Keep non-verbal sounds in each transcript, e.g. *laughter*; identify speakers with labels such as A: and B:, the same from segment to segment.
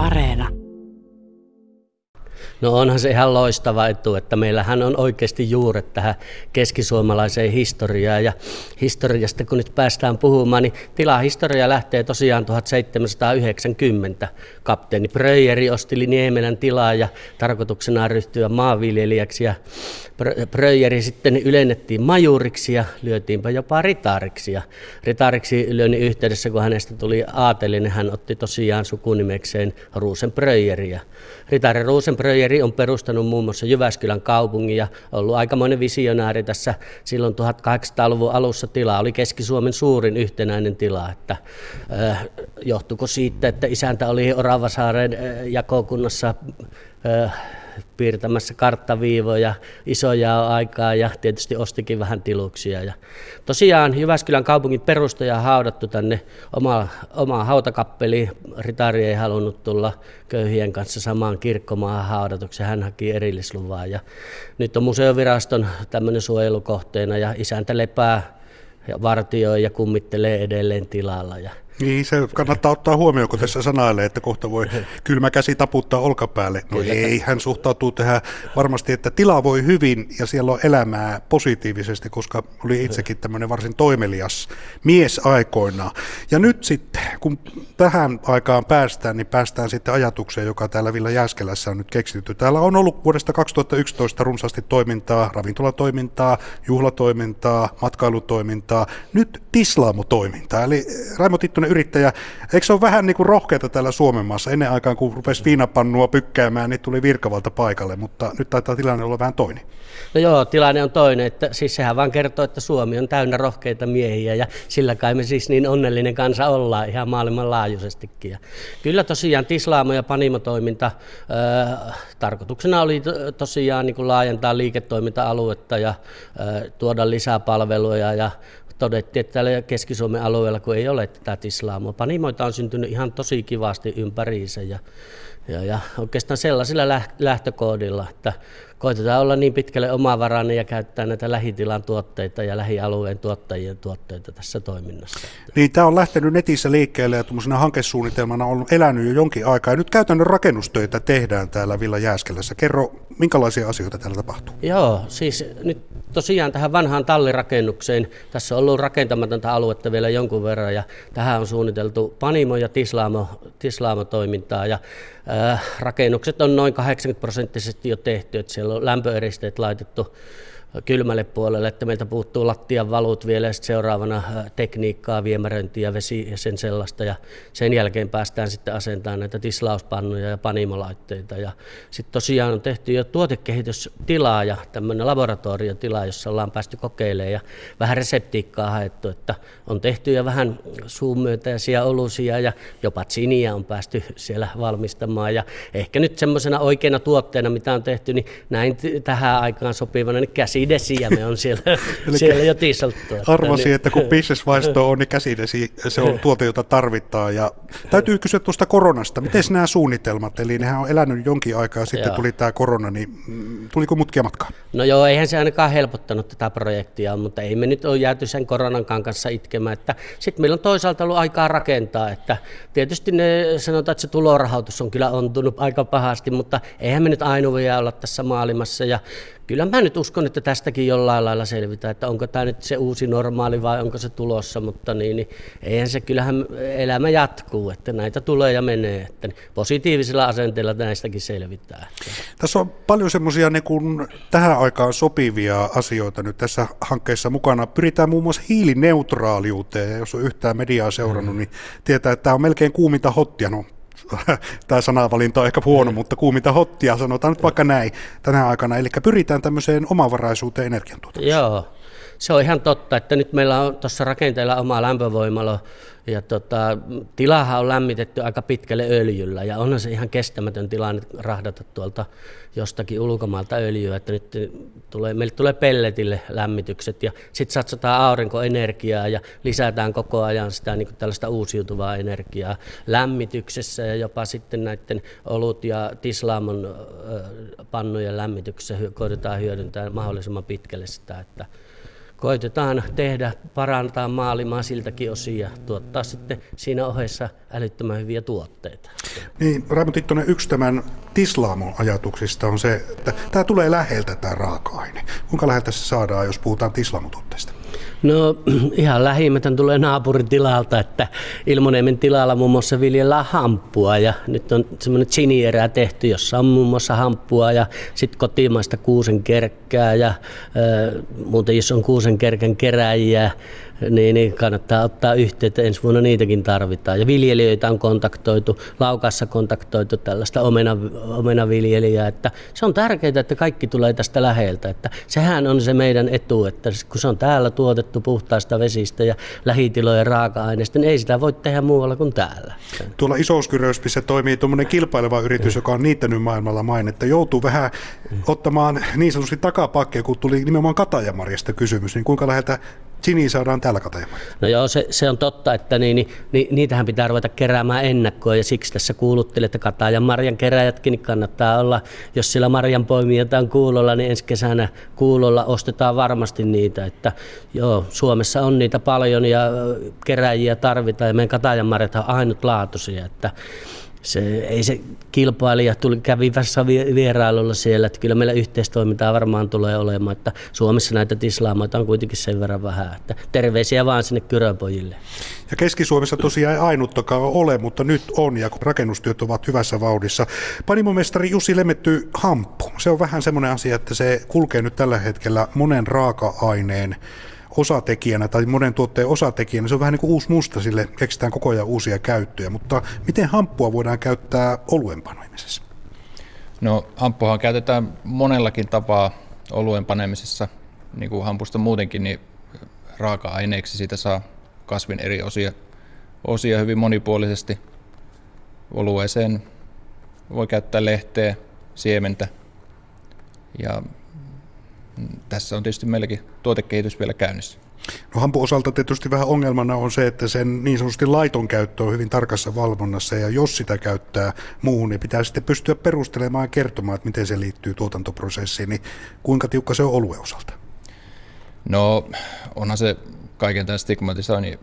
A: Areena.
B: No onhan se ihan loistava etu, että meillähän on oikeasti juuret tähän keskisuomalaiseen historiaan. Ja historiasta kun nyt päästään puhumaan, niin tilahistoria lähtee tosiaan 1790. Kapteeni Pröjeri osti Niemelän tilaa ja tarkoituksena ryhtyä maanviljelijäksi. Ja Pröjeri sitten ylennettiin majuriksi ja lyötiinpä jopa ritaariksi. Ja ritaariksi lyönnin yhteydessä, kun hänestä tuli aatelinen, hän otti tosiaan sukunimekseen Ruusen Pröjeri. Ja Ritari Ruusen Pröjeri on perustanut muun muassa Jyväskylän kaupungin ja ollut aikamoinen visionääri tässä silloin 1800-luvun alussa tila. Oli Keski-Suomen suurin yhtenäinen tila. Että, äh, johtuiko siitä, että isäntä oli Oravasaaren äh, jakokunnassa äh, piirtämässä karttaviivoja, isoja aikaa ja tietysti ostikin vähän tiluksia. Ja tosiaan Jyväskylän kaupungin perustaja on haudattu tänne oma, omaan hautakappeliin. Ritari ei halunnut tulla köyhien kanssa samaan kirkkomaahan haudatuksi. Hän haki erillisluvaa ja nyt on museoviraston tämmöinen suojelukohteena ja isäntä lepää ja vartioi ja kummittelee edelleen tilalla. Ja
C: niin, se kannattaa ottaa huomioon, kun tässä sanailee, että kohta voi kylmä käsi taputtaa olkapäälle. No Kyllä. ei, hän suhtautuu tähän varmasti, että tila voi hyvin ja siellä on elämää positiivisesti, koska oli itsekin tämmöinen varsin toimelias mies aikoinaan. Ja nyt sitten, kun tähän aikaan päästään, niin päästään sitten ajatukseen, joka täällä Villa Jääskelässä on nyt keksitty. Täällä on ollut vuodesta 2011 runsaasti toimintaa, ravintolatoimintaa, juhlatoimintaa, matkailutoimintaa, nyt tislaamotoimintaa. Eli Raimo Tittunen yrittäjä. Eikö se ole vähän niin kuin rohkeata täällä Suomen maassa? Ennen aikaan, kun rupesi viinapannua pykkäämään, niin tuli virkavalta paikalle, mutta nyt taitaa tilanne olla vähän toinen.
B: No joo, tilanne on toinen. Että, siis sehän vaan kertoo, että Suomi on täynnä rohkeita miehiä ja sillä kai me siis niin onnellinen kansa ollaan ihan maailmanlaajuisestikin. Ja kyllä tosiaan tislaamo- ja panimotoiminta äh, tarkoituksena oli tosiaan niin kuin laajentaa liiketoiminta-aluetta ja äh, tuoda lisää palveluja ja todettiin, että täällä Keski-Suomen alueella, kun ei ole tätä tislaamua, panimoita on syntynyt ihan tosi kivasti ympäriinsä ja, ja, ja oikeastaan sellaisilla lähtökoodilla, että koitetaan olla niin pitkälle omavarainen ja käyttää näitä lähitilan tuotteita ja lähialueen tuottajien tuotteita tässä toiminnassa.
C: Niin, tämä on lähtenyt netissä liikkeelle ja tuommoisena hankesuunnitelmana on elänyt jo jonkin aikaa. Ja nyt käytännön rakennustöitä tehdään täällä Villa Jääskelässä. Kerro, minkälaisia asioita täällä tapahtuu?
B: Joo, siis nyt tosiaan tähän vanhaan tallirakennukseen. Tässä on ollut rakentamatonta aluetta vielä jonkun verran ja tähän on suunniteltu panimo- ja tislaamo, tislaamo-toimintaa. Ja, rakennukset on noin 80 prosenttisesti jo tehty, että siellä on lämpöeristeet laitettu kylmälle puolelle, että meiltä puuttuu lattian valut vielä ja seuraavana tekniikkaa, viemäröintiä, vesi ja sen sellaista. Ja sen jälkeen päästään sitten asentamaan näitä tislauspannuja ja panimolaitteita. Ja sitten tosiaan on tehty jo tuotekehitystilaa ja tämmöinen laboratoriotila, jossa ollaan päästy kokeilemaan ja vähän reseptiikkaa haettu, että on tehty jo vähän suumyönteisiä olusia ja jopa siniä on päästy siellä valmistamaan. Ja ehkä nyt semmoisena oikeana tuotteena, mitä on tehty, niin näin tähän aikaan sopivana, niin käsi käsidesiä me on siellä, *laughs* siellä jo tiisalttu.
C: Arvasin, niin. että kun bisnesvaisto on, niin käsidesi se on tuote, jota tarvitaan. Ja täytyy kysyä tuosta koronasta. Miten nämä suunnitelmat? Eli nehän on elänyt jonkin aikaa sitten, joo. tuli tämä korona, niin tuliko mutkia matkaan?
B: No joo, eihän se ainakaan helpottanut tätä projektia, mutta ei me nyt ole jääty sen koronankaan kanssa itkemään. Sitten meillä on toisaalta ollut aikaa rakentaa, että tietysti ne sanotaan, että se tulorahoitus on kyllä ontunut aika pahasti, mutta eihän me nyt ainoa olla tässä maailmassa. Ja kyllä mä nyt uskon, että tästäkin jollain lailla selvitään, että onko tämä nyt se uusi normaali vai onko se tulossa, mutta niin, niin eihän se, kyllähän elämä jatkuu, että näitä tulee ja menee, että positiivisella asenteella näistäkin selvitään.
C: Tässä on paljon semmoisia niin tähän aikaan sopivia asioita nyt tässä hankkeessa mukana. Pyritään muun muassa hiilineutraaliuteen, jos on yhtään mediaa seurannut, mm. niin tietää, että tämä on melkein kuuminta hottia. No, *laughs* tämä sanavalinta on ehkä huono, mutta kuuminta hottia sanotaan nyt vaikka näin tänä aikana. Eli pyritään tämmöiseen omavaraisuuteen energiantuotannossa.
B: Joo, se on ihan totta, että nyt meillä on tuossa rakenteella oma lämpövoimalo ja tota, tilahan on lämmitetty aika pitkälle öljyllä ja onhan se ihan kestämätön tilanne rahdata tuolta jostakin ulkomailta öljyä, että nyt tulee, meille tulee pelletille lämmitykset ja sitten satsataan aurinkoenergiaa ja lisätään koko ajan sitä niin tällaista uusiutuvaa energiaa lämmityksessä ja jopa sitten näiden olut- ja tislaamon pannujen lämmityksessä koitetaan hyödyntää mahdollisimman pitkälle sitä, että koitetaan tehdä, parantaa maailmaa siltäkin osin ja tuottaa sitten siinä ohessa älyttömän hyviä tuotteita.
C: Niin, Raimo Tittonen, yksi tämän Tislaamon ajatuksista on se, että tämä tulee läheltä tämä raaka-aine. Kuinka läheltä se saadaan, jos puhutaan Tislamotuotteista?
B: No *clears throat* ihan lähimmät tulee naapuritilalta, että Ilmoniemen tilalla muun muassa viljellään hamppua ja nyt on semmoinen chinierää tehty, jossa on muun muassa hamppua ja sitten kotimaista kuusenkerkkää ja äh, muuten jos on kuusenkerkän keräjiä, niin, niin kannattaa ottaa yhteyttä. Ensi vuonna niitäkin tarvitaan. Ja viljelijöitä on kontaktoitu, laukassa kontaktoitu tällaista omena, omenaviljelijää. Että se on tärkeää, että kaikki tulee tästä läheltä. Että sehän on se meidän etu, että kun se on täällä tuotettu puhtaista vesistä ja lähitilojen raaka-aineista, niin ei sitä voi tehdä muualla kuin täällä.
C: Tuolla Isouskyröspissä toimii tuommoinen kilpaileva yritys, joka on niittänyt maailmalla mainetta. Joutuu vähän ottamaan niin sanotusti takapakkeja, kun tuli nimenomaan katajamarjasta kysymys. Niin kuinka läheltä Gini saadaan täällä kateemaan.
B: No joo, se, se on totta, että niin, niin, niin, niitähän pitää ruveta keräämään ennakkoon ja siksi tässä kuuluttelin, että Katajan marjan keräjätkin niin kannattaa olla, jos sillä marjan poimijoita on kuulolla, niin ensi kesänä kuulolla ostetaan varmasti niitä, että joo, Suomessa on niitä paljon ja keräjiä tarvitaan ja meidän Katajan marjat on ainutlaatuisia, että se, ei se kilpailija tuli, kävi vasta vierailulla siellä, että kyllä meillä yhteistoimintaa varmaan tulee olemaan, että Suomessa näitä tislaamoita on kuitenkin sen verran vähän, että terveisiä vaan sinne kyrönpojille.
C: Ja Keski-Suomessa tosiaan ei ainuttakaan ole, mutta nyt on ja rakennustyöt ovat hyvässä vauhdissa. Panimomestari Jussi Lemetty Hamppu, se on vähän semmoinen asia, että se kulkee nyt tällä hetkellä monen raaka-aineen osatekijänä tai monen tuotteen osatekijänä. Se on vähän niin kuin uusi musta, sille keksitään koko ajan uusia käyttöjä. Mutta miten hamppua voidaan käyttää oluen panemisessa?
A: No hamppuahan käytetään monellakin tapaa oluen panemisessa, niin kuin hampusta muutenkin, niin raaka-aineeksi siitä saa kasvin eri osia, osia hyvin monipuolisesti. Olueeseen voi käyttää lehteä, siementä ja tässä on tietysti meilläkin tuotekehitys vielä käynnissä.
C: No hampu osalta tietysti vähän ongelmana on se, että sen niin sanotusti laiton käyttö on hyvin tarkassa valvonnassa ja jos sitä käyttää muuhun, niin pitää sitten pystyä perustelemaan ja kertomaan, että miten se liittyy tuotantoprosessiin, niin kuinka tiukka se on oluen osalta?
A: No onhan se kaiken tämän stigmatisoinnin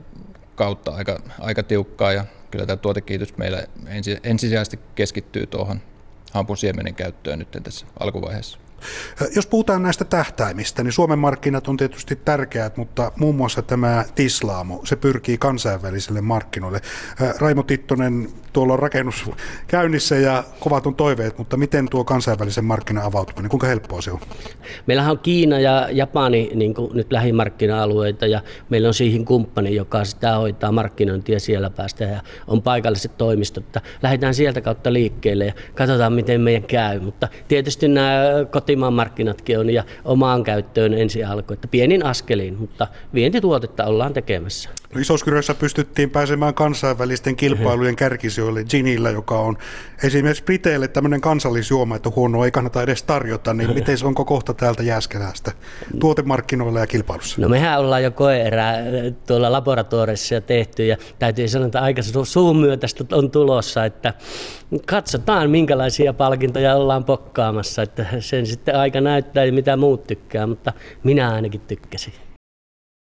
A: kautta aika, aika tiukkaa ja kyllä tämä tuotekehitys meillä ensi, ensisijaisesti keskittyy tuohon hampun siemenen käyttöön nyt tässä alkuvaiheessa.
C: Jos puhutaan näistä tähtäimistä, niin Suomen markkinat on tietysti tärkeät, mutta muun muassa tämä Tislaamo, se pyrkii kansainvälisille markkinoille. Raimo Tittonen, tuolla on rakennus käynnissä ja kovat on toiveet, mutta miten tuo kansainvälisen markkinan avautuminen, kuinka helppoa se on?
B: Meillähän on Kiina ja Japani niin kuin nyt lähimarkkina-alueita ja meillä on siihen kumppani, joka sitä hoitaa markkinointia siellä päästä ja on paikalliset toimistot. Lähdetään sieltä kautta liikkeelle ja katsotaan, miten meidän käy, mutta tietysti nämä kotimaan markkinatkin on ja omaan käyttöön ensi alku, että pienin askeliin, mutta vientituotetta ollaan tekemässä.
C: Isoskyrössä pystyttiin pääsemään kansainvälisten kilpailujen kärkisijoille Ginillä, joka on esimerkiksi Briteille tämmöinen kansallisjuoma, että huono ei kannata edes tarjota, niin miten se onko kohta täältä Jääskelästä tuotemarkkinoilla ja kilpailussa?
B: No mehän ollaan jo koeerää tuolla laboratoriossa tehty ja täytyy sanoa, että aika suun myötästä on tulossa, että katsotaan minkälaisia palkintoja ollaan pokkaamassa, että sen sitten aika näyttää mitä muut tykkää, mutta minä ainakin tykkäsin.